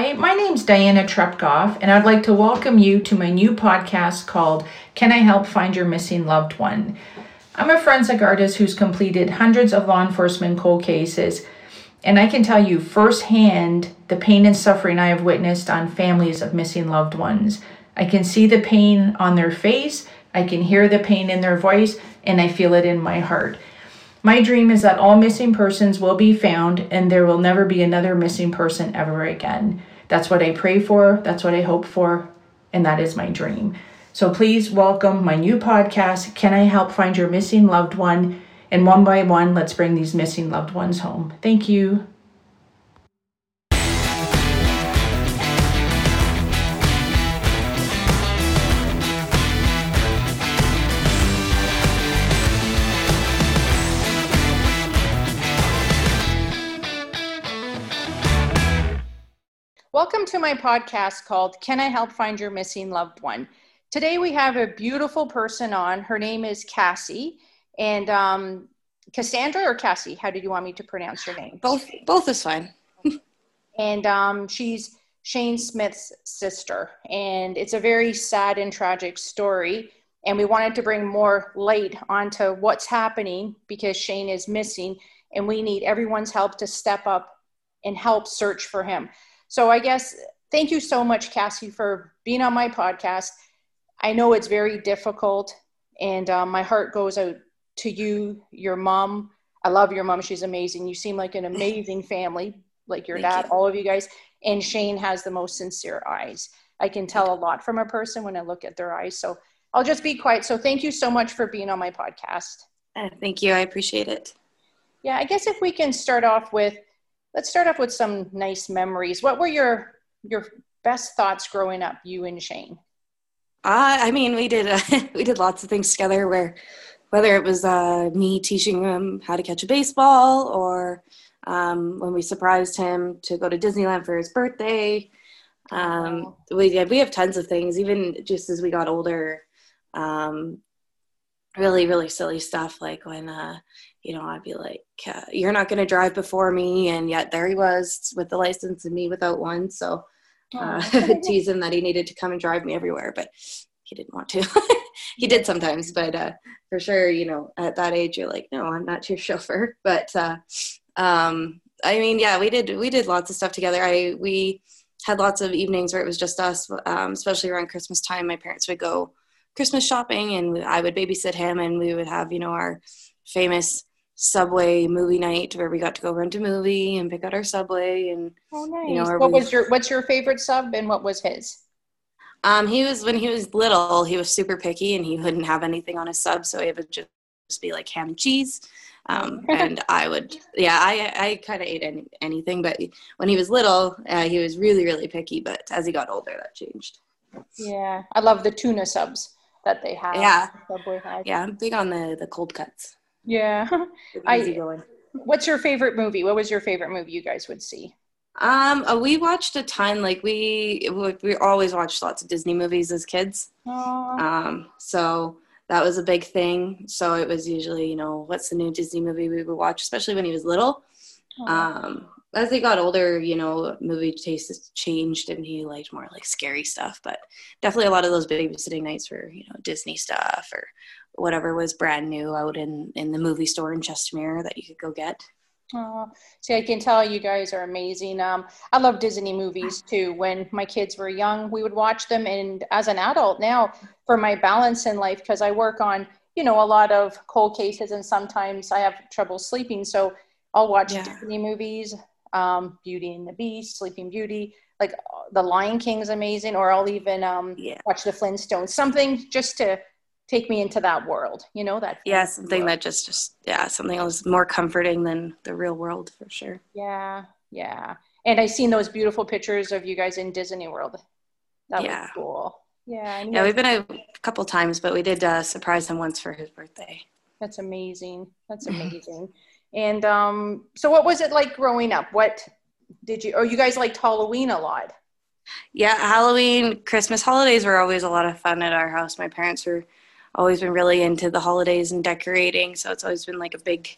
Hi, my name's Diana Trepkov, and I'd like to welcome you to my new podcast called Can I Help Find Your Missing Loved One? I'm a forensic artist who's completed hundreds of law enforcement cold cases, and I can tell you firsthand the pain and suffering I have witnessed on families of missing loved ones. I can see the pain on their face, I can hear the pain in their voice, and I feel it in my heart. My dream is that all missing persons will be found and there will never be another missing person ever again. That's what I pray for, that's what I hope for, and that is my dream. So please welcome my new podcast, Can I Help Find Your Missing Loved One? And one by one, let's bring these missing loved ones home. Thank you. Welcome to my podcast called Can I Help Find Your Missing Loved One? Today we have a beautiful person on. Her name is Cassie. And um, Cassandra or Cassie? How did you want me to pronounce your name? Both, both is fine. and um, she's Shane Smith's sister. And it's a very sad and tragic story. And we wanted to bring more light onto what's happening because Shane is missing. And we need everyone's help to step up and help search for him. So I guess thank you so much, Cassie, for being on my podcast. I know it's very difficult, and um, my heart goes out to you, your mom. I love your mom. She's amazing. You seem like an amazing family, like your thank dad, you. all of you guys. And Shane has the most sincere eyes. I can tell a lot from a person when I look at their eyes. So I'll just be quiet. So thank you so much for being on my podcast. Uh, thank you. I appreciate it. Yeah, I guess if we can start off with let's start off with some nice memories. What were your your best thoughts growing up, you and Shane? Uh, I mean, we did uh, we did lots of things together. Where whether it was uh, me teaching him how to catch a baseball, or um, when we surprised him to go to Disneyland for his birthday. Um, we we have tons of things. Even just as we got older, um, really really silly stuff like when uh, you know, I'd be like, uh, "You're not going to drive before me," and yet there he was with the license and me without one. So, uh, tease him that he needed to come and drive me everywhere, but he didn't want to. he did sometimes, but uh, for sure, you know, at that age, you're like, "No, I'm not your chauffeur." But uh, um, I mean, yeah, we did we did lots of stuff together. I we had lots of evenings where it was just us, um, especially around Christmas time. My parents would go Christmas shopping, and I would babysit him, and we would have you know our famous subway movie night where we got to go rent a movie and pick out our subway and oh nice. you know what was your what's your favorite sub and what was his um he was when he was little he was super picky and he wouldn't have anything on his sub so it would just be like ham and cheese um, and I would, yeah, I I kind of ate any, anything, but when he was little, uh, he was really really picky. But as he got older, that changed. Yeah, I love the tuna subs that they have. Yeah, Subway has. Yeah, I'm big on the the cold cuts. Yeah. I, what's your favorite movie? What was your favorite movie you guys would see? Um, uh, we watched a ton. Like we we always watched lots of Disney movies as kids. Aww. Um, so that was a big thing. So it was usually, you know, what's the new Disney movie we would watch, especially when he was little. Um, as he got older, you know, movie tastes changed and he liked more like scary stuff. But definitely a lot of those babysitting nights were, you know, Disney stuff or whatever was brand new out in in the movie store in Chestermere that you could go get. Oh, see, I can tell you guys are amazing. Um, I love Disney movies too. When my kids were young, we would watch them, and as an adult now, for my balance in life, because I work on you know a lot of cold cases, and sometimes I have trouble sleeping, so I'll watch yeah. Disney movies, um, Beauty and the Beast, Sleeping Beauty, like The Lion King's amazing, or I'll even um, yeah. watch The Flintstones, something just to take me into that world you know that yeah something world. that just just yeah something else more comforting than the real world for sure. Yeah yeah. And I've seen those beautiful pictures of you guys in disney world. That yeah. was cool. Yeah yeah we've been a couple times but we did uh, surprise him once for his birthday. That's amazing. That's amazing and um so what was it like growing up what did you Oh, you guys liked halloween a lot yeah halloween christmas holidays were always a lot of fun at our house my parents were always been really into the holidays and decorating. So it's always been like a big,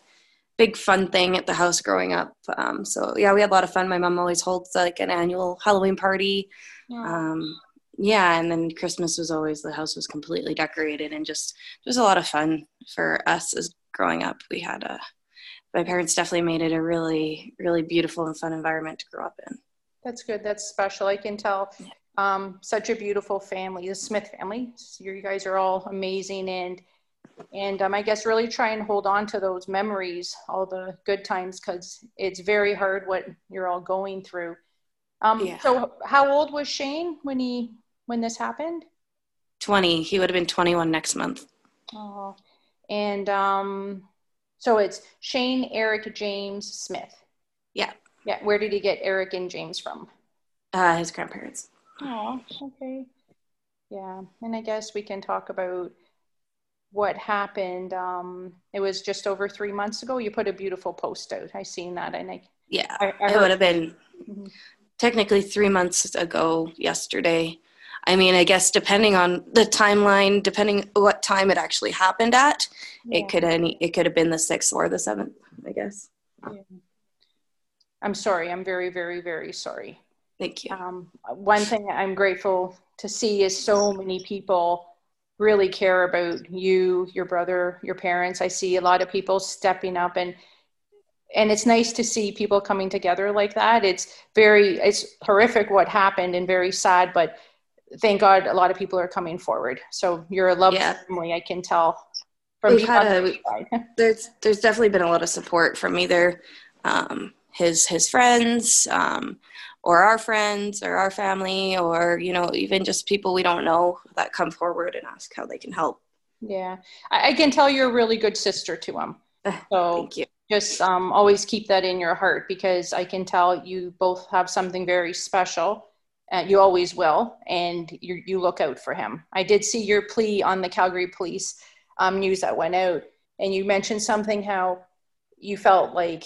big fun thing at the house growing up. Um, so yeah, we had a lot of fun. My mom always holds like an annual Halloween party. Um, yeah, and then Christmas was always the house was completely decorated and just it was a lot of fun for us as growing up. We had a my parents definitely made it a really really beautiful and fun environment to grow up in. That's good. That's special. I can tell. Um, such a beautiful family, the Smith family. You guys are all amazing, and and um, I guess really try and hold on to those memories, all the good times, because it's very hard what you're all going through. Um, yeah. So, how old was Shane when he when this happened? Twenty. He would have been twenty-one next month. Oh, and um, so it's Shane, Eric, James, Smith. Yeah. Yeah. Where did he get Eric and James from? Uh, his grandparents. Oh, okay. Yeah, and I guess we can talk about what happened. Um, it was just over three months ago. You put a beautiful post out. I seen that, and I yeah, I, I it would have been mm-hmm. technically three months ago yesterday. I mean, I guess depending on the timeline, depending what time it actually happened at, yeah. it could any it could have been the sixth or the seventh. I guess. Yeah. I'm sorry. I'm very, very, very sorry. Thank you. Um, one thing I'm grateful to see is so many people really care about you, your brother, your parents. I see a lot of people stepping up and and it's nice to see people coming together like that. It's very it's horrific what happened and very sad, but thank God a lot of people are coming forward. So you're a loved yeah. family, I can tell. From We've had a, there's there's definitely been a lot of support from either um, his his friends, um, or our friends or our family or you know even just people we don't know that come forward and ask how they can help yeah i, I can tell you're a really good sister to him so Thank you. just um, always keep that in your heart because i can tell you both have something very special uh, you always will and you, you look out for him i did see your plea on the calgary police um, news that went out and you mentioned something how you felt like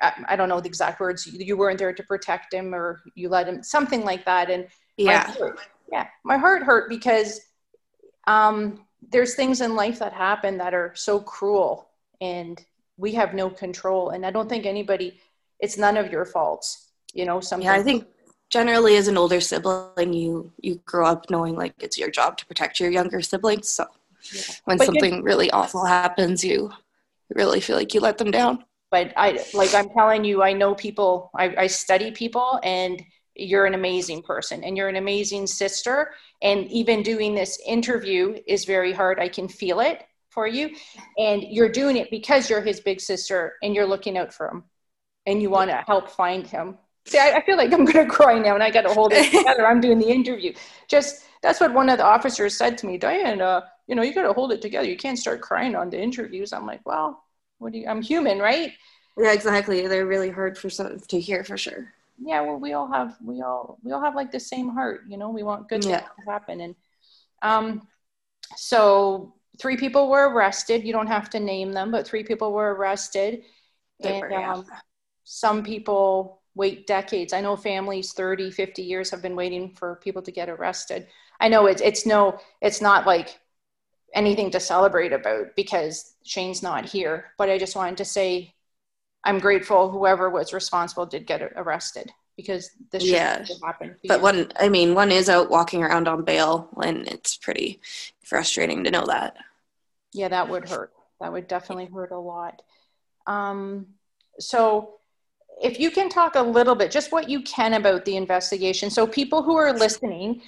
I, I, don't know the exact words. You, you, weren't there to protect him, or you let him, something like that. And yeah, my heart, yeah, my heart hurt because um, there's things in life that happen that are so cruel, and we have no control. And I don't think anybody. It's none of your faults. You know, something. Yeah, I think generally as an older sibling, you you grow up knowing like it's your job to protect your younger siblings. So yeah. when but something really awful happens, you really feel like you let them down but I like I'm telling you, I know people, I, I study people, and you're an amazing person, and you're an amazing sister. And even doing this interview is very hard. I can feel it for you, and you're doing it because you're his big sister, and you're looking out for him, and you want to help find him. See, I, I feel like I'm going to cry now, and I got to hold it together. I'm doing the interview. Just that's what one of the officers said to me, Diane. Uh, you know, you got to hold it together. You can't start crying on the interviews. I'm like, well, what do you i'm human right yeah exactly they're really hard for some to hear for sure yeah well we all have we all we all have like the same heart you know we want good yeah. things to happen and um so three people were arrested you don't have to name them but three people were arrested and um, some people wait decades i know families 30 50 years have been waiting for people to get arrested i know it's it's no it's not like anything to celebrate about because Shane's not here. But I just wanted to say I'm grateful whoever was responsible did get arrested because this yeah happen. But one, I mean, one is out walking around on bail, and it's pretty frustrating to know that. Yeah, that would hurt. That would definitely hurt a lot. Um, so, if you can talk a little bit, just what you can about the investigation, so people who are listening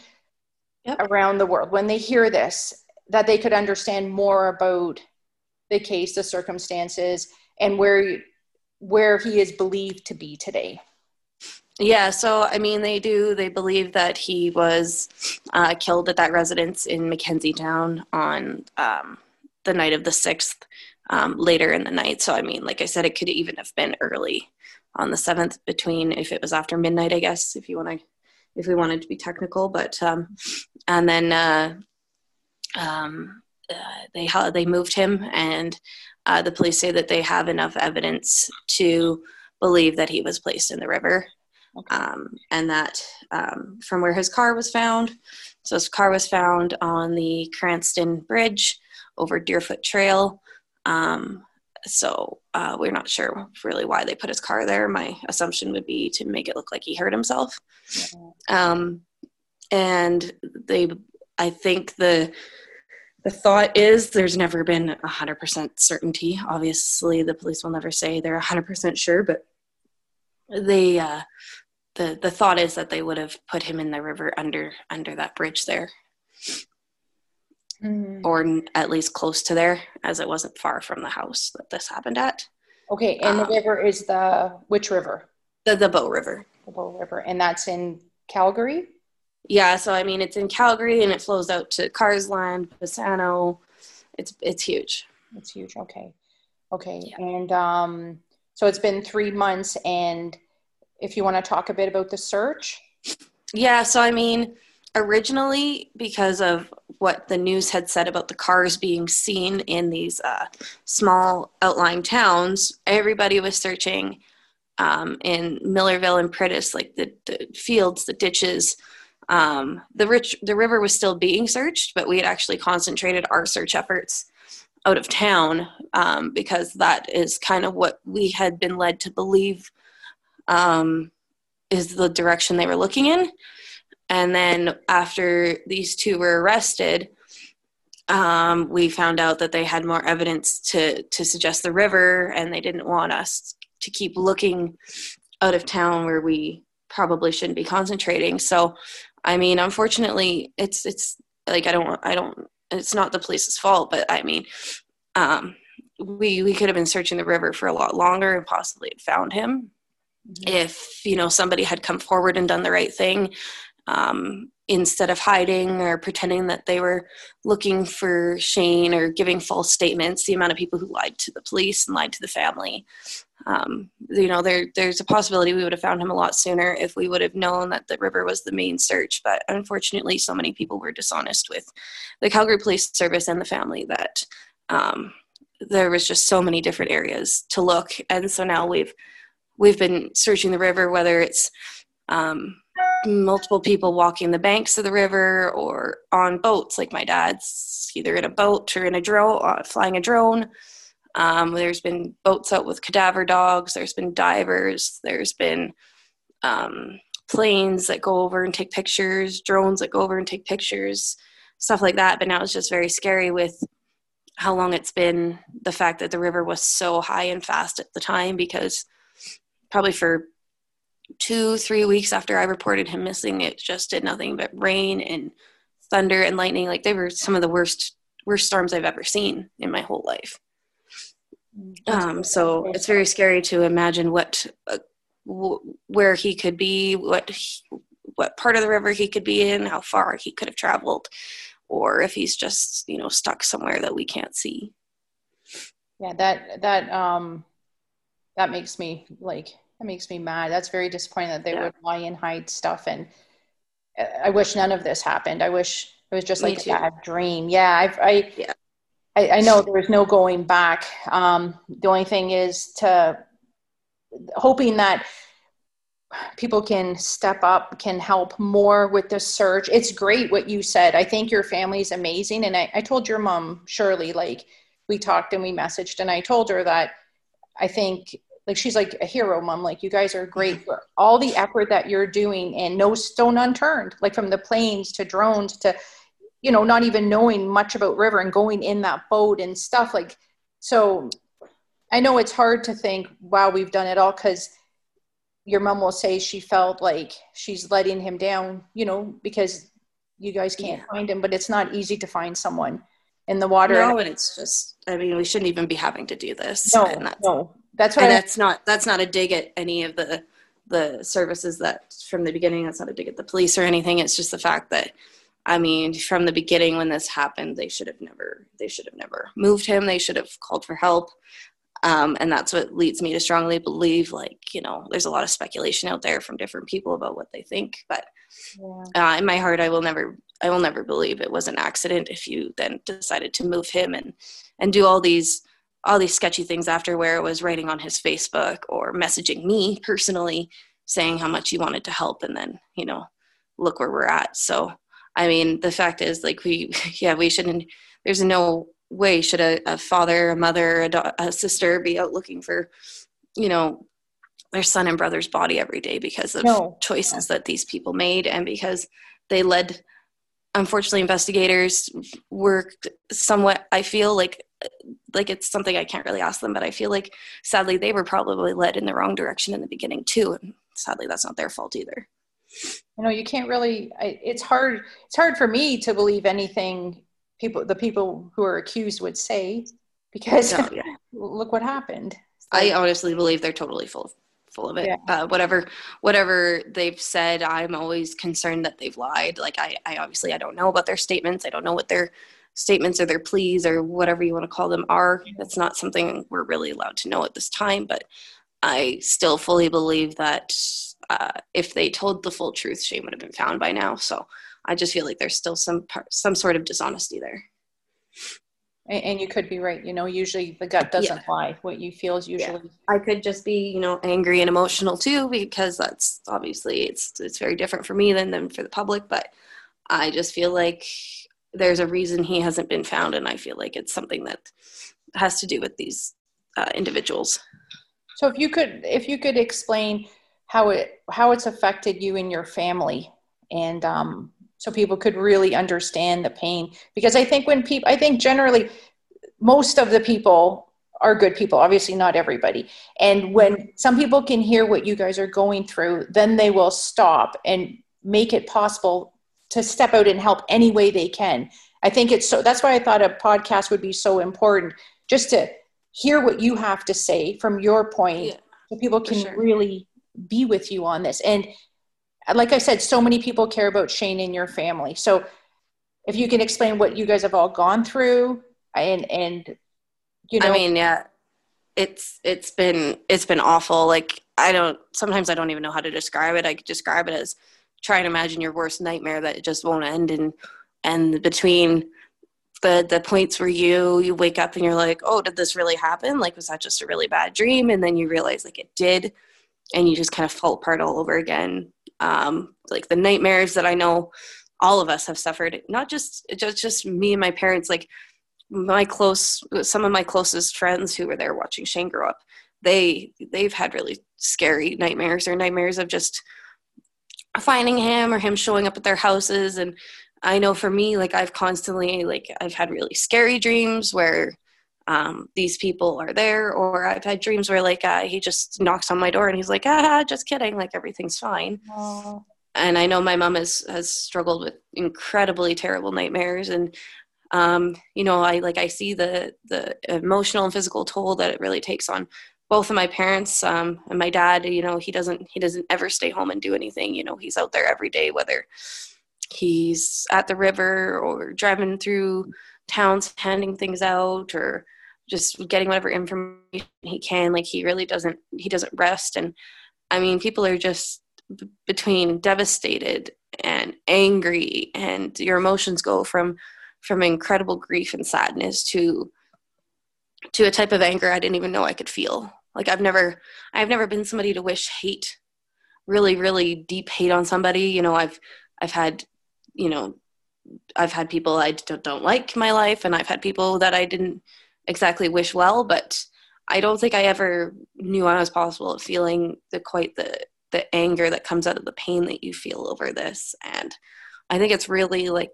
yep. around the world, when they hear this, that they could understand more about the case, the circumstances, and where where he is believed to be today. Yeah, so I mean, they do. They believe that he was uh, killed at that residence in McKenzie Towne on um, the night of the sixth, um, later in the night. So I mean, like I said, it could even have been early on the seventh, between if it was after midnight, I guess, if you want to, if we wanted to be technical. But um, and then uh, um, uh, they they moved him, and uh, the police say that they have enough evidence to believe that he was placed in the river, okay. um, and that um, from where his car was found. So his car was found on the Cranston Bridge over Deerfoot Trail. Um, so uh, we're not sure really why they put his car there. My assumption would be to make it look like he hurt himself. Yeah. Um, and they, I think the the thought is there's never been a hundred percent certainty. Obviously, the police will never say they're a hundred percent sure, but they uh, the the thought is that they would have put him in the river under under that bridge there mm. or at least close to there as it wasn't far from the house that this happened at okay and um, the river is the which river the the bow river the bow river and that's in calgary yeah so i mean it's in calgary and it flows out to Carseland Bassano. it's it's huge it's huge okay okay yeah. and um so it's been three months and if you want to talk a bit about the search. Yeah, so I mean, originally, because of what the news had said about the cars being seen in these uh, small outlying towns, everybody was searching um, in Millarville and Priddis, like the, the fields, the ditches. Um, the rich, the river was still being searched, but we had actually concentrated our search efforts out of town um, because that is kind of what we had been led to believe um, is the direction they were looking in. And then after these two were arrested, um, we found out that they had more evidence to to suggest the river, and they didn't want us to keep looking out of town where we probably shouldn't be concentrating. So, I mean, unfortunately, it's it's like I don't I don't it's not the police's fault, but I mean, um, we we could have been searching the river for a lot longer and possibly had found him mm-hmm. if you know somebody had come forward and done the right thing um, instead of hiding or pretending that they were looking for Shane or giving false statements, the amount of people who lied to the police and lied to the family, um, you know, there there's a possibility we would have found him a lot sooner if we would have known that the river was the main search. But unfortunately, so many people were dishonest with the Calgary Police Service and the family that um, there was just so many different areas to look, and so now we've we've been searching the river, whether it's um, multiple people walking the banks of the river or on boats, like my dad's either in a boat or in a drone, uh, flying a drone. Um, there's been boats out with cadaver dogs. There's been divers. There's been um, planes that go over and take pictures, drones that go over and take pictures, stuff like that. But now it's just very scary with how long it's been. The fact that the river was so high and fast at the time because probably for two, three weeks after I reported him missing, it just did nothing but rain and thunder and lightning. Like they were some of the worst worst storms I've ever seen in my whole life. Um, so it's very scary to imagine what uh, w- where he could be, what he, what part of the river he could be in, how far he could have traveled, or if he's just you know stuck somewhere that we can't see. Yeah, that that um that makes me like that makes me mad. That's very disappointing that they yeah. would lie and hide stuff. And I wish none of this happened. I wish it was just me like too. a bad dream. Yeah, I've, I, yeah. I, I know there's no going back. Um, the only thing is to hoping that people can step up, can help more with the search. It's great what you said. I think your family is amazing. And I, I told your mom, Shirley, like we talked and we messaged, and I told her that I think like she's like a hero mom. Like you guys are great for all the effort that you're doing and no stone unturned like from the planes to drones to you know not even knowing much about river and going in that boat and stuff like so i know it's hard to think wow we've done it all because your mom will say she felt like she's letting him down you know because you guys can't yeah. find him but it's not easy to find someone in the water. No and it's just i mean we shouldn't even be having to do this. No, no that's what and I, that's not that's not a dig at any of the the services that from the beginning that's not a dig at the police or anything. It's just the fact that i mean from the beginning when this happened they should have never they should have never moved him. They should have called for help. Um, and that's what leads me to strongly believe like you know there's a lot of speculation out there from different people about what they think. But yeah. uh, in my heart i will never i will never believe it was an accident if you then decided to move him and and do all these all these sketchy things after where it was writing on his Facebook or messaging me personally saying how much he wanted to help and then, you know, look where we're at. So, I mean, the fact is like we yeah, we shouldn't there's no way should a, a father, a mother, a, do- a sister be out looking for, you know, their son and brother's body every day because of no. choices that these people made and because they led unfortunately investigators worked somewhat i feel like like it's something i can't really ask them but i feel like sadly they were probably led in the wrong direction in the beginning too and sadly that's not their fault either you know you can't really I, it's hard it's hard for me to believe anything people the people who are accused would say because no, yeah. look what happened so, i honestly believe they're totally full full of it. Yeah. Uh, whatever whatever they've said, I'm always concerned that they've lied. Like I, I obviously I don't know about their statements. I don't know what their statements or their pleas or whatever you want to call them are. That's not something we're really allowed to know at this time. But I still fully believe that uh, if they told the full truth, Shane would have been found by now. So I just feel like there's still some some sort of dishonesty there. And, and you could be right. You know, usually the gut doesn't yeah. lie. What you feel is usually. Yeah. I could just be, you know, angry and emotional too, because that's obviously it's it's very different for me than than for the public. But I just feel like there's a reason he hasn't been found, and I feel like it's something that has to do with these uh, individuals. So if you could, if you could explain how it how it's affected you and your family, and um, so people could really understand the pain because i think when people i think generally most of the people are good people obviously not everybody and when some people can hear what you guys are going through then they will stop and make it possible to step out and help any way they can i think it's so that's why i thought a podcast would be so important just to hear what you have to say from your point yeah, so people can sure. really be with you on this and like I said, so many people care about Shane and your family. So if you can explain what you guys have all gone through and and you know I mean, yeah. It's it's been it's been awful. Like I don't sometimes I don't even know how to describe it. I could describe it as try and imagine your worst nightmare that just won't end and and between the the points where you you wake up and you're like, "Oh, did this really happen? Like was that just a really bad dream?" and then you realize like it did and you just kind of fall apart all over again um, like the nightmares that I know all of us have suffered. Not just just just me and my parents. Like my close, some of my closest friends who were there watching Shane grow up. They they've had really scary nightmares or nightmares of just finding him or him showing up at their houses. And i know for me like i've constantly like i've had really scary dreams where um, these people are there or i've had dreams where like uh, he just knocks on my door and he's like ah just kidding like everything's fine. Aww. and i know my mom has has struggled with incredibly terrible nightmares. And um, you know i like i see the the emotional and physical toll that it really takes on both of my parents um, and my dad you know he doesn't he doesn't ever stay home and do anything you know he's out there every day whether he's at the river or driving through towns handing things out or just getting whatever information he can like he really doesn't he doesn't rest. And i mean people are just b- between devastated and angry and your emotions go from from incredible grief and sadness to to a type of anger i didn't even know i could feel like i've never i've never been somebody to wish hate really really deep hate on somebody you know i've i've had you know i've had people i don't, don't like my life and i've had people that i didn't exactly wish well, but I don't think I ever knew I was possible of feeling the quite the the anger that comes out of the pain that you feel over this. And I think it's really like,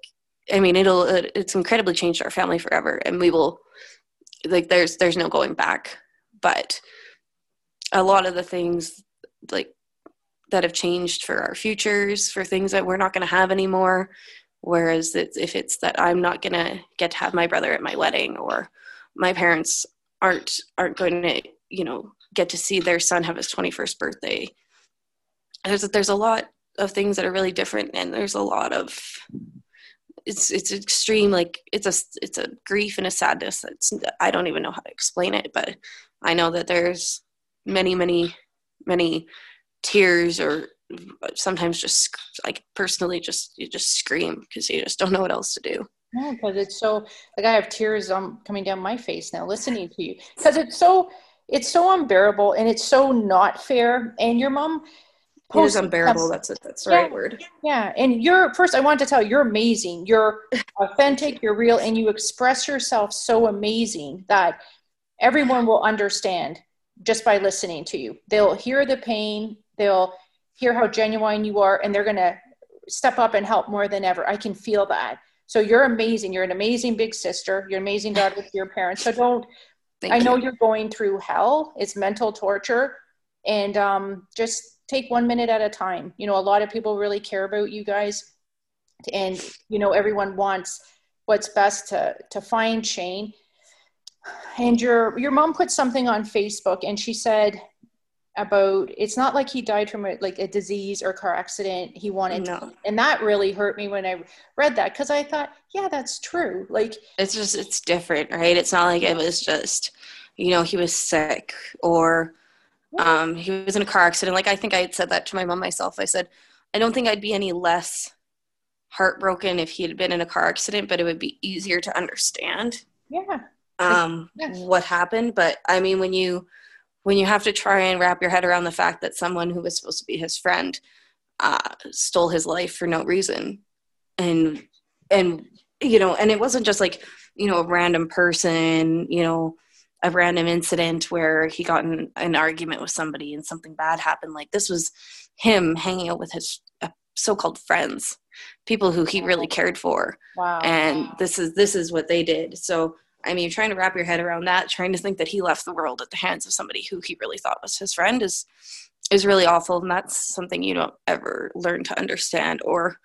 I mean, it'll it's incredibly changed our family forever, and we will like there's there's no going back. But a lot of the things like that have changed for our futures, for things that we're not going to have anymore. Whereas it's, if it's that I'm not going to get to have my brother at my wedding, or my parents aren't aren't going to you know get to see their son have his 21st birthday there's there's a lot of things that are really different and there's a lot of it's it's extreme like it's a it's a grief and a sadness that's i don't even know how to explain it but i know that there's many many many tears or sometimes just like personally just you just scream because you just don't know what else to do because it's so like I have tears um, coming down my face now listening to you because it's so it's so unbearable and it's so not fair. And your mom, it is unbearable. That's it. That's the yeah, right word. Yeah. And you're first, I want to tell you, you're amazing. You're authentic, you're real, and you express yourself so amazing that everyone will understand just by listening to you. They'll hear the pain, they'll hear how genuine you are, and they're going to step up and help more than ever. I can feel that. So you're amazing. You're an amazing big sister. You're an amazing daughter to your parents. So don't, Thank I know you. are going through hell. It's mental torture. And um, just take one minute at a time. You know, a lot of people really care about you guys. And, you know, everyone wants what's best to, to find Shane. And your, your mom put something on Facebook and she said, about it's not like he died from a, like a disease or car accident he wanted no. to, and that really hurt me when i read that because i thought yeah that's true like it's just it's different right it's not like it was just you know he was sick or um he was in a car accident. Like i think i had said that to my mom myself. I said i don't think i'd be any less heartbroken if he had been in a car accident but it would be easier to understand yeah. um yeah. what happened. But i mean when you when you have to try and wrap your head around the fact that someone who was supposed to be his friend uh, stole his life for no reason and and you know and it wasn't just like you know a random person you know a random incident where he got in an argument with somebody and something bad happened. Like this was him hanging out with his uh, so-called friends people who he really cared for. Wow. and this is this is what they did. So I mean, trying to wrap your head around that, trying to think that he left the world at the hands of somebody who he really thought was his friend is is really awful, and that's something you don't ever learn to understand, or,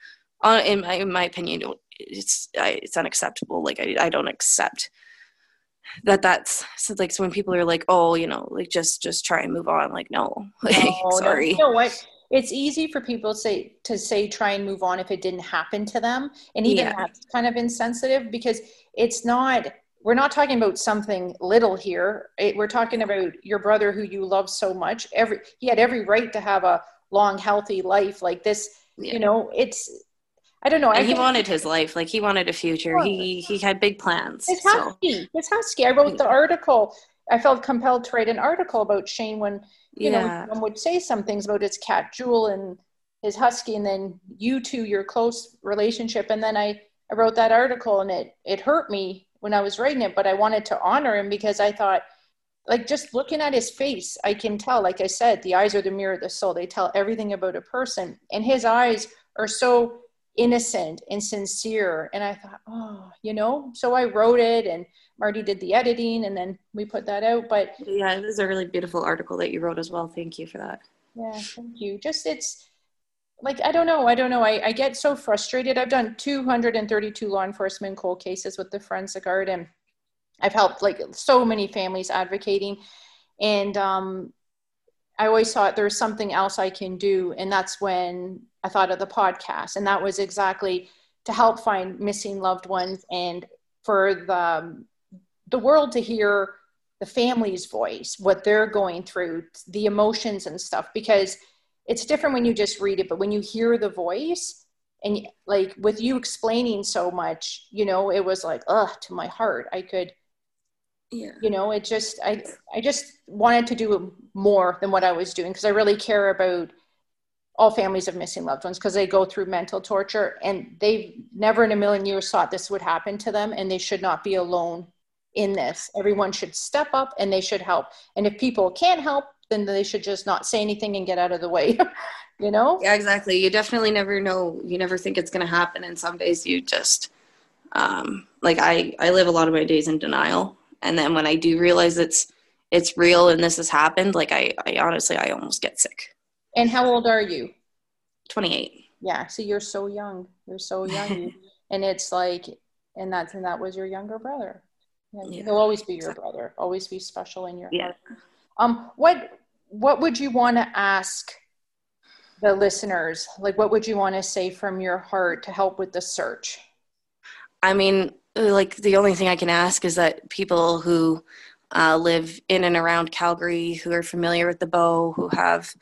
uh, in my in my opinion, it's I, it's unacceptable. Like I I don't accept that that's so like so when people are like oh you know like just just try and move on like no, no sorry no, you know what it's easy for people to say to say try and move on if it didn't happen to them and even yeah. that's kind of insensitive because it's not we're not talking about something little here. It, we're talking about your brother who you love so much. Every he had every right to have a long, healthy life like this. Yeah. You know, it's I don't know. And I he wanted his life. Like he wanted a future. He he had big plans. It's husky. So. It's husky. I wrote the hmm. article. I felt compelled to write an article about Shane when you yeah. know someone would say some things about his cat Jewel and his husky, and then you two, your close relationship, and then I I wrote that article, and it it hurt me when I was writing it, but I wanted to honor him because I thought, like, just looking at his face, I can tell, like I said, the eyes are the mirror of the soul. They tell everything about a person. And his eyes are so innocent and sincere. And I thought, oh, you know, so I wrote it and Marty did the editing and then we put that out. But yeah, it was a really beautiful article that you wrote as well. Thank you for that. Yeah, thank you. Just it's, like i don't know i don't know I, I get so frustrated i've done 232 law enforcement cold cases with the forensic art and i've helped like so many families advocating and um, i always thought there's something else i can do and that's when i thought of the podcast and that was exactly to help find missing loved ones and for the um, the world to hear the family's voice what they're going through the emotions and stuff because it's different when you just read it but when you hear the voice and like with you explaining so much you know it was like ugh to my heart. I could yeah. You know it just i i just wanted to do more than what i was doing because i really care about all families of missing loved ones because they go through mental torture and they've never in a million years thought this would happen to them and they should not be alone in this. Everyone should step up and they should help. And if people can't help then they should just not say anything and get out of the way you know? Yeah exactly. You definitely never know. You never think it's going to happen and some days you just um like i i live a lot of my days in denial and then when i do realize it's it's real and this has happened like i i honestly i almost get sick and how old are you 28 yeah so you're so young you're so young and it's like and that's and that was your younger brother yeah. he'll always be your brother always be special in your yeah. heart um, what what would you want to ask the listeners? Like, what would you want to say from your heart to help with the search? I mean, like the only thing I can ask is that people who uh, live in and around Calgary, who are familiar with the bow, who have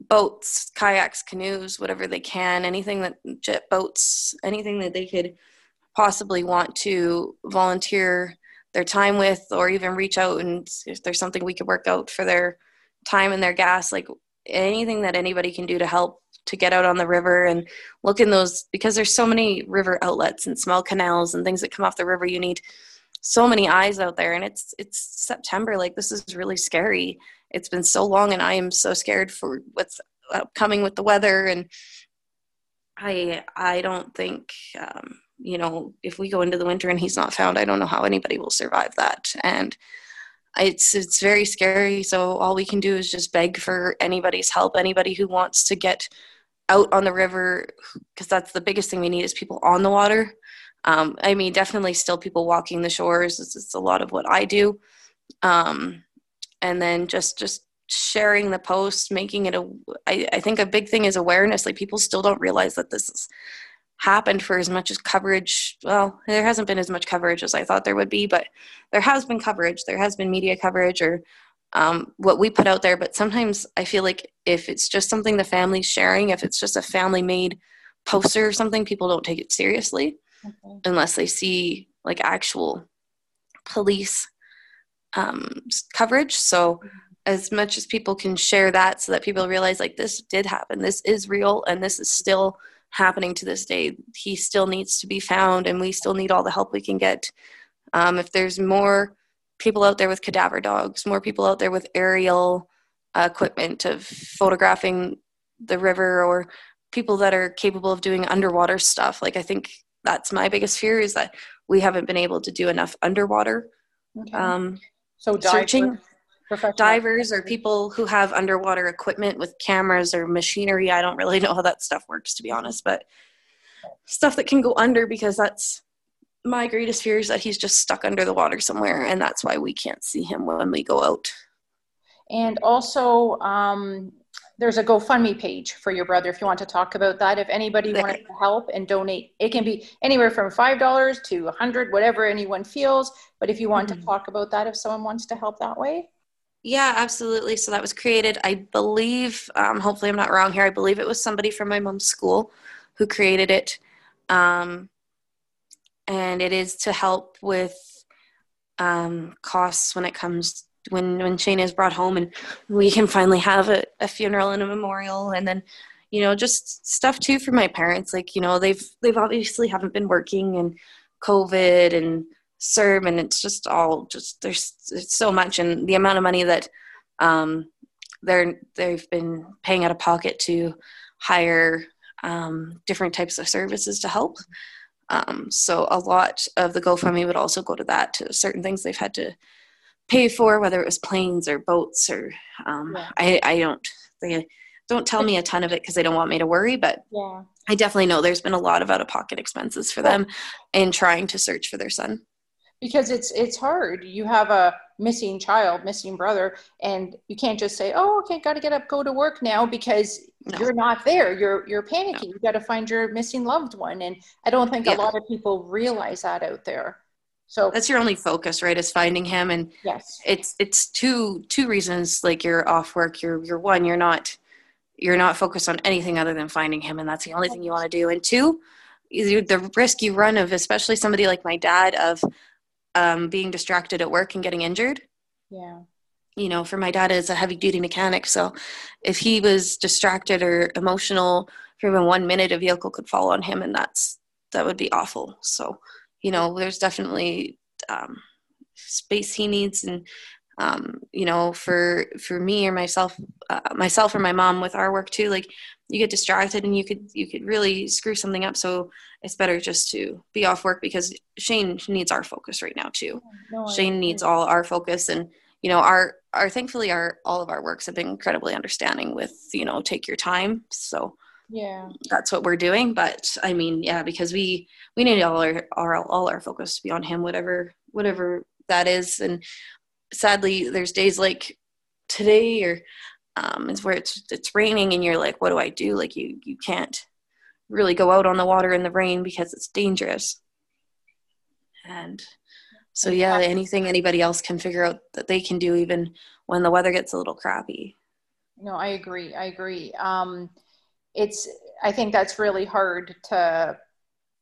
boats, kayaks, canoes, whatever they can, anything that jet boats, anything that they could possibly want to volunteer their time with or even reach out and if there's something we could work out for their time and their gas like anything that anybody can do to help to get out on the river and look in those because there's so many river outlets and small canals and things that come off the river you need so many eyes out there. And it's it's september like this is really scary. It's been so long and i am so scared for what's coming with the weather. And i i don't think um, you know if we go into the winter and he's not found i don't know how anybody will survive that. And it's it's very scary. So all we can do is just beg for anybody's help anybody who wants to get out on the river because that's the biggest thing we need is people on the water. Um, i mean definitely still people walking the shores. It's, it's a lot of what i do. Um, and then just just sharing the post making it a I, I think a big thing is awareness. Like people still don't realize that this is happened for as much as coverage. Well, there hasn't been as much coverage as I thought there would be, but there has been coverage. There has been media coverage or um, what we put out there. But sometimes I feel like if it's just something the family's sharing, if it's just a family made poster or something, people don't take it seriously okay. unless they see like actual police um, coverage. So, as much as people can share that so that people realize like this did happen, this is real, and this is still happening to this day. He still needs to be found, and we still need all the help we can get. Um, if there's more people out there with cadaver dogs, more people out there with aerial uh, equipment of photographing the river, or people that are capable of doing underwater stuff, like I think that's my biggest fear is that we haven't been able to do enough underwater. Okay. Um, so searching divers or people who have underwater equipment with cameras or machinery. I don't really know how that stuff works, to be honest, but stuff that can go under because that's my greatest fear is that he's just stuck under the water somewhere, and that's why we can't see him when we go out. And also, um, there's a GoFundMe page for your brother if you want to talk about that. If anybody wanted to help and donate, it can be anywhere from five dollars to a hundred, whatever anyone feels. But if you want mm-hmm. to talk about that, if someone wants to help that way. Yeah, absolutely. So that was created, I believe, um, hopefully I'm not wrong here, I believe it was somebody from my mom's school who created it. Um, and it is to help with um, costs when it comes when when Shane is brought home and we can finally have a, a funeral and a memorial and then you know just stuff too for my parents like you know they've they've obviously haven't been working and covid and CERB and it's just all just there's it's so much and the amount of money that um, they're they've been paying out of pocket to hire um, different types of services to help. Um, so a lot of the GoFundMe would also go to that to certain things they've had to pay for, whether it was planes or boats or um, yeah. I, I don't they don't tell me a ton of it because they don't want me to worry, but yeah. I definitely know there's been a lot of out of pocket expenses for them in trying to search for their son because it's it's hard you have a missing child missing brother and you can't just say oh okay got to get up go to work now because no. you're not there you're you're panicking no. you got to find your missing loved one and i don't think yeah. a lot of people realize that out there so that's your only focus right is finding him and yes it's it's two two reasons like you're off work you're you're one you're not you're not focused on anything other than finding him and that's the only thing you want to do and two the risk you run of especially somebody like my dad of um, being distracted at work and getting injured. Yeah. You know, for my dad is a heavy duty mechanic, so if he was distracted or emotional for even one minute, a vehicle could fall on him, and that's that would be awful. So, you know, there's definitely um, space he needs, and um, you know, for for me or myself, uh, myself or my mom with our work too, like you get distracted and you could you could really screw something up. So it's better just to be off work because shane needs our focus right now too. No, shane needs all our focus and you know our our thankfully our all of our works have been incredibly understanding with you know take your time. So yeah. that's what we're doing. But i mean yeah because we we need all our, our all our focus to be on him whatever whatever that is. And sadly there's days like today or um, is where it's it's raining and you're like, what do I do? Like you you can't really go out on the water in the rain because it's dangerous. And so yeah, anything anybody else can figure out that they can do even when the weather gets a little crappy. No, I agree. I agree. Um, it's I think that's really hard to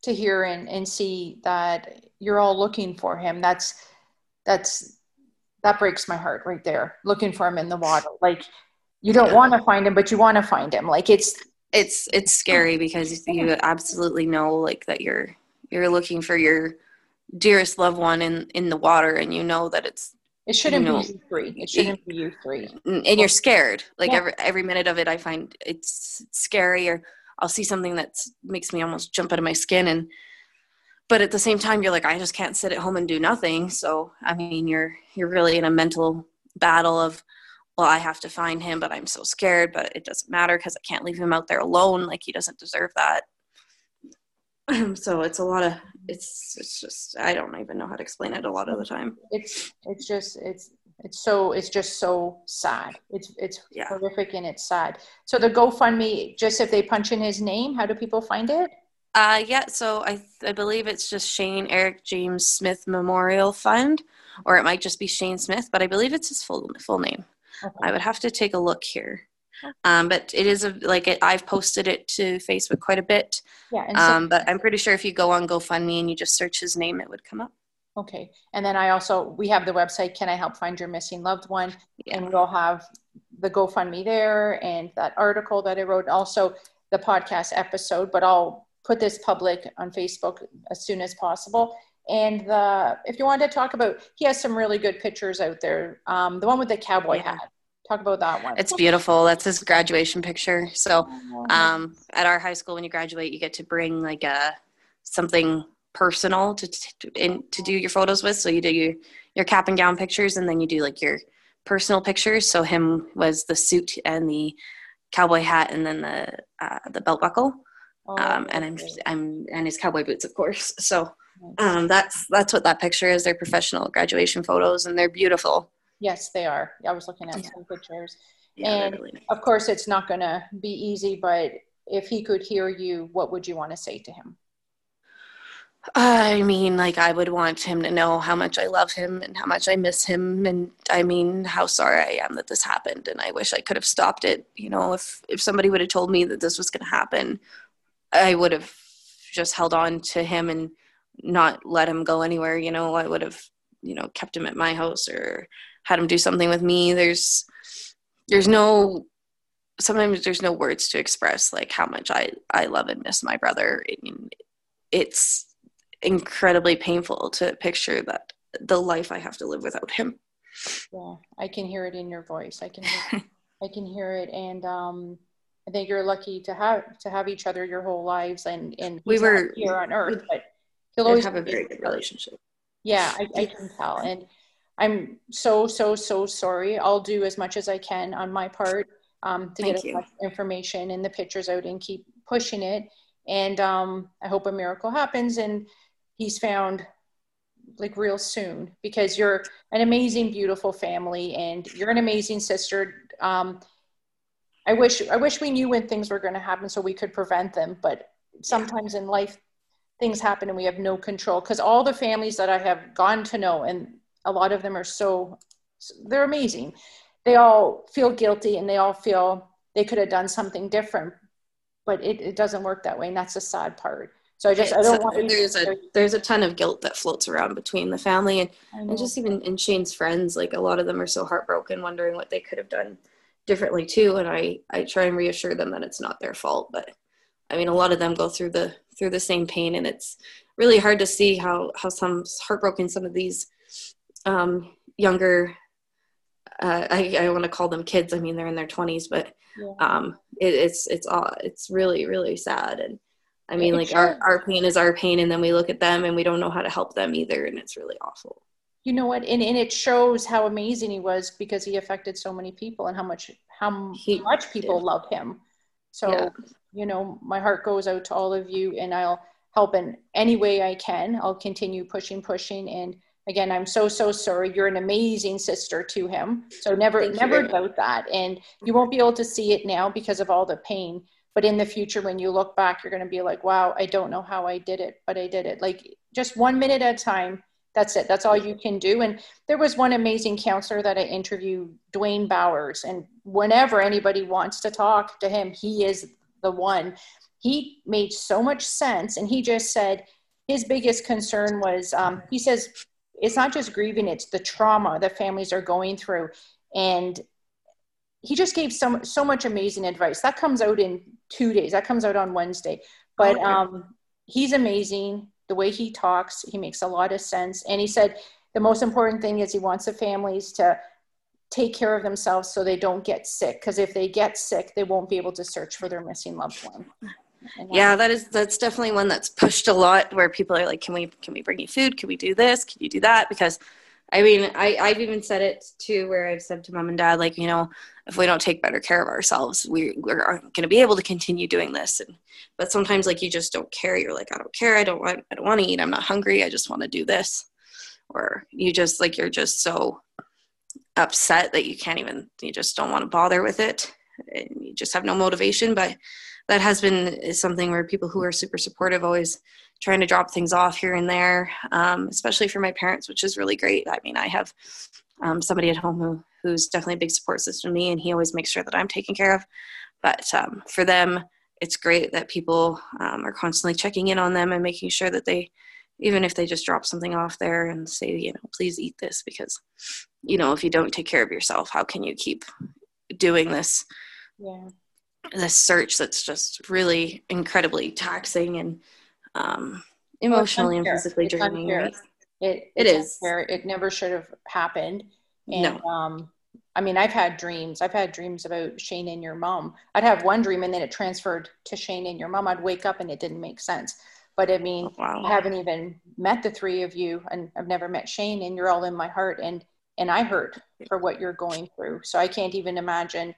to hear and, and see that you're all looking for him. That's that's that breaks my heart right there. Looking for him in the water. Like you don't yeah. want to find him, but you want to find him. Like it's it's it's scary because you absolutely know like that you're you're looking for your dearest loved one in in the water, and you know that it's it shouldn't you know, be you three. It shouldn't be you three. And you're scared. Like yeah. every every minute of it, I find it's scary, or I'll see something that makes me almost jump out of my skin, and but at the same time you're like i just can't sit at home and do nothing. So i mean you're you're really in a mental battle of well i have to find him but i'm so scared but it doesn't matter because i can't leave him out there alone. Like he doesn't deserve that. So it's a lot of it's it's just i don't even know how to explain it a lot of the time. It's it's just it's it's so it's just so sad. It's it's yeah. horrific and it's sad. So the gofundme just if they punch in his name how do people find it uh, yeah, so I, I believe it's just Shane Eric James Smith Memorial Fund, or it might just be Shane Smith, but I believe it's his full full name. Okay. I would have to take a look here. Um, but it is a like it, I've posted it to Facebook quite a bit. Yeah. So, um, but I'm pretty sure if you go on GoFundMe and you just search his name, it would come up. Okay. And then I also we have the website Can I Help Find Your Missing Loved One, yeah. and we'll have the GoFundMe there and that article that I wrote, also the podcast episode. But I'll put this public on Facebook as soon as possible. And the, if you wanted to talk about, he has some really good pictures out there. Um, the one with the cowboy yeah. hat. Talk about that one. It's beautiful. That's his graduation picture. So, um, at our high school, when you graduate, you get to bring like a something personal to to, in, to do your photos with. So you do your your cap and gown pictures, and then you do like your personal pictures. So him was the suit and the cowboy hat, and then the uh, the belt buckle. Oh, um, and I'm I'm and his cowboy boots, of course. So um, that's that's what that picture is. They're professional graduation photos, and they're beautiful. Yes, they are. I was looking at yeah. some pictures, yeah, and really nice. of course, it's not going to be easy. But if he could hear you, what would you want to say to him? I mean, like, I would want him to know how much I love him and how much I miss him. And I mean, how sorry I am that this happened. And I wish I could have stopped it. You know, if, if somebody would have told me that this was going to happen I would have just held on to him and not let him go anywhere. You know, I would have, you know, kept him at my house or had him do something with me. There's, there's no, sometimes there's no words to express like how much I, I love and miss my brother. I mean, it's incredibly painful to picture that the life I have to live without him. Yeah, I can hear it in your voice. I can, hear, I can hear it. And, um, I think you're lucky to have to have each other your whole lives, and and we were here on Earth, but he'll always have a very good relationship. Yeah, I, I can tell, and I'm so so so sorry. I'll do as much as I can on my part um, to Thank get as much information and the pictures out and keep pushing it. And um, I hope a miracle happens and he's found like real soon because you're an amazing, beautiful family and you're an amazing sister. Um, I wish I wish we knew when things were going to happen so we could prevent them. But sometimes in life, things happen and we have no control. Because all the families that I have gone to know, and a lot of them are so they're amazing. They all feel guilty and they all feel they could have done something different, but it, it doesn't work that way, and that's the sad part. So I just I don't want there's a there's a ton of guilt that floats around between the family and, and just even in Shane's friends. Like a lot of them are so heartbroken, wondering what they could have done differently too and i i try and reassure them that it's not their fault but i mean a lot of them go through the through the same pain and it's really hard to see how how some heartbroken some of these um, younger uh, I, I want to call them kids. I mean, they're in their twenties, but yeah. um, it, it's it's all it's really really sad. And I mean, like our our pain is our pain, and then we look at them and we don't know how to help them either, and it's really awful you know what? And, and it shows how amazing he was because he affected so many people and how much how he much people love him. So yeah. you know my heart goes out to all of you and i'll help in any way i can. I'll continue pushing pushing. And again i'm so so sorry. You're an amazing sister to him. So never Thank never doubt that. And you won't be able to see it now because of all the pain. But in the future when you look back you're going to be like wow i don't know how i did it but i did it. Like just one minute at a time that's it. That's all you can do. And there was one amazing counselor that I interviewed, Dwayne Bowers. And whenever anybody wants to talk to him, he is the one. He made so much sense. And he just said his biggest concern was um, he says, it's not just grieving, it's the trauma the families are going through. And he just gave so so much amazing advice. That comes out in two days. That comes out on Wednesday. But um, he's amazing. The way he talks, he makes a lot of sense. And he said the most important thing is he wants the families to take care of themselves so they don't get sick. Because if they get sick, they won't be able to search for their missing loved one. yeah that is that's definitely one that's pushed a lot where people are like can we can we bring you food can we do this can you do that because I mean, I, I've even said it too, where I've said to mom and dad, like, you know, if we don't take better care of ourselves, we, we're going to be able to continue doing this. And, but sometimes like you just don't care. You're like, I don't care. I don't want, I don't want to eat. I'm not hungry. I just want to do this. Or you just like, you're just so upset that you can't even, you just don't want to bother with it. And you just have no motivation. But that has been something where people who are super supportive always trying to drop things off here and there, um, especially for my parents, which is really great. I mean, I have um, somebody at home who, who's definitely a big support system to me, and he always makes sure that I'm taken care of. But um, for them, it's great that people um, are constantly checking in on them and making sure that they, even if they just drop something off there and say, you know, please eat this because, you know, if you don't take care of yourself, how can you keep doing this? Yeah. This search that's just really incredibly taxing and um, emotionally and physically draining. Right? It, it is. Unfair. It never should have happened. And, no. Um, I mean, I've had dreams. I've had dreams about Shane and your mom. I'd have one dream and then it transferred to Shane and your mom. I'd wake up and it didn't make sense. But I mean, oh, wow. I haven't even met the three of you, and I've never met Shane, and you're all in my heart, and and I hurt for what you're going through. So I can't even imagine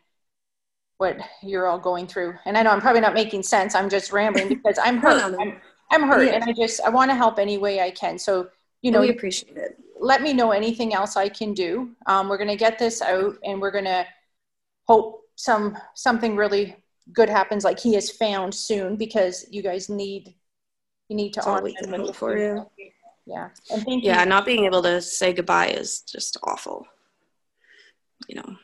what you're all going through. And I know I'm probably not making sense. I'm just rambling because I'm hurt. I'm, I'm hurt yeah. and I just, I want to help any way I can. So, you know, we appreciate it. Let me know anything else I can do. Um, we're going to get this out and we're going to hope some, something really good happens like he is found soon because you guys need, you need to honor him for you. Yeah. And thank you. yeah, you. not being able to say goodbye is just awful. You know.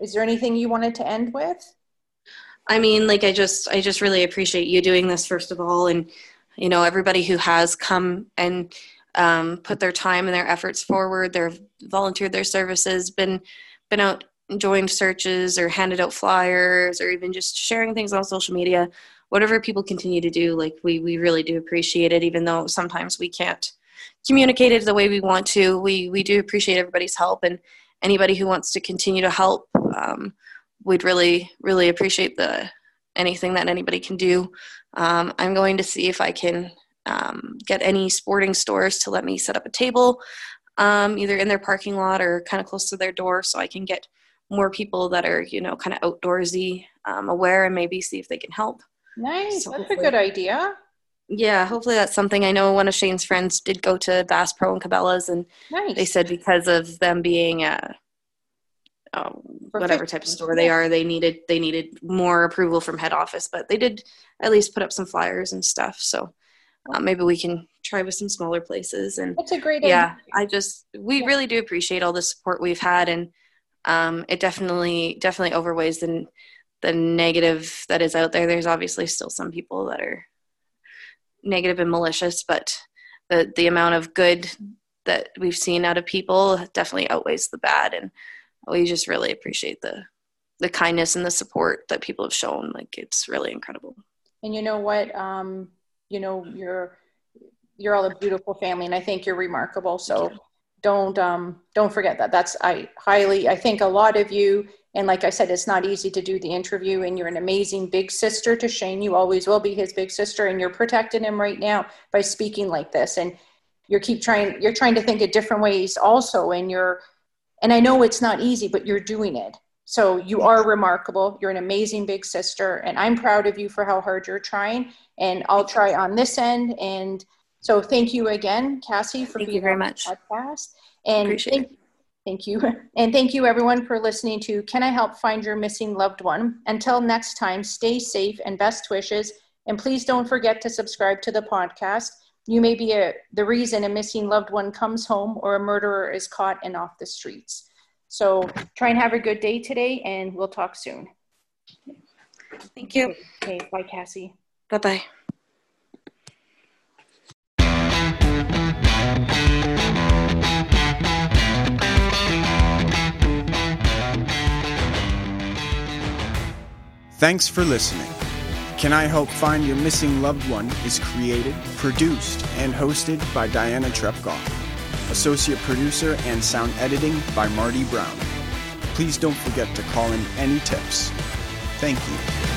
Is there anything you wanted to end with? I mean, like I just I just really appreciate you doing this first of all and you know everybody who has come and um, put their time and their efforts forward they've volunteered their services been been out joined searches or handed out flyers or even just sharing things on social media whatever people continue to do like we we really do appreciate it even though sometimes we can't communicate it the way we want to we we do appreciate everybody's help and anybody who wants to continue to help um, we'd really really appreciate the anything that anybody can do. Um, I'm going to see if I can um, get any sporting stores to let me set up a table um, either in their parking lot or kind of close to their door so I can get more people that are, you know, kind of outdoorsy um, aware and maybe see if they can help. Nice. So that's a good idea. Yeah, hopefully that's something. I know one of Shane's friends did go to Bass Pro and Cabela's, and nice. they said because of them being a um, whatever type of store they are, they needed they needed more approval from head office. But they did at least put up some flyers and stuff. So uh, maybe we can try with some smaller places. And that's a great yeah. Idea. I just we yeah. really do appreciate all the support we've had, and um, it definitely definitely overweighs the the negative that is out there. There's obviously still some people that are negative and malicious, but the the amount of good that we've seen out of people definitely outweighs the bad and we just really appreciate the the kindness and the support that people have shown like it's really incredible and you know what um you know you're you're all a beautiful family and i think you're remarkable. So don't um don't forget that. That's i highly i think a lot of you and like i said it's not easy to do the interview and you're an amazing big sister to shane. You always will be his big sister and you're protecting him right now by speaking like this. And you're keep trying you're trying to think of different ways also and you're and I know it's not easy, but you're doing it. So you are remarkable. You're an amazing big sister, and I'm proud of you for how hard you're trying. And I'll try on this end. And so thank you again, Cassie, for thank being you very much. podcast. And Appreciate thank, it. thank you. And thank you everyone for listening to Can I Help Find Your Missing Loved One? Until next time, stay safe and best wishes. And please don't forget to subscribe to the podcast. You may be a, the reason a missing loved one comes home or a murderer is caught and off the streets. So try and have a good day today, and we'll talk soon. Thank you. Okay, bye, Cassie. Bye bye. Thanks for listening. Can I Help Find Your Missing Loved One is created, produced, and hosted by Diana Trepkov. Associate producer and sound editing by Marty Brown. Please don't forget to call in any tips. Thank you.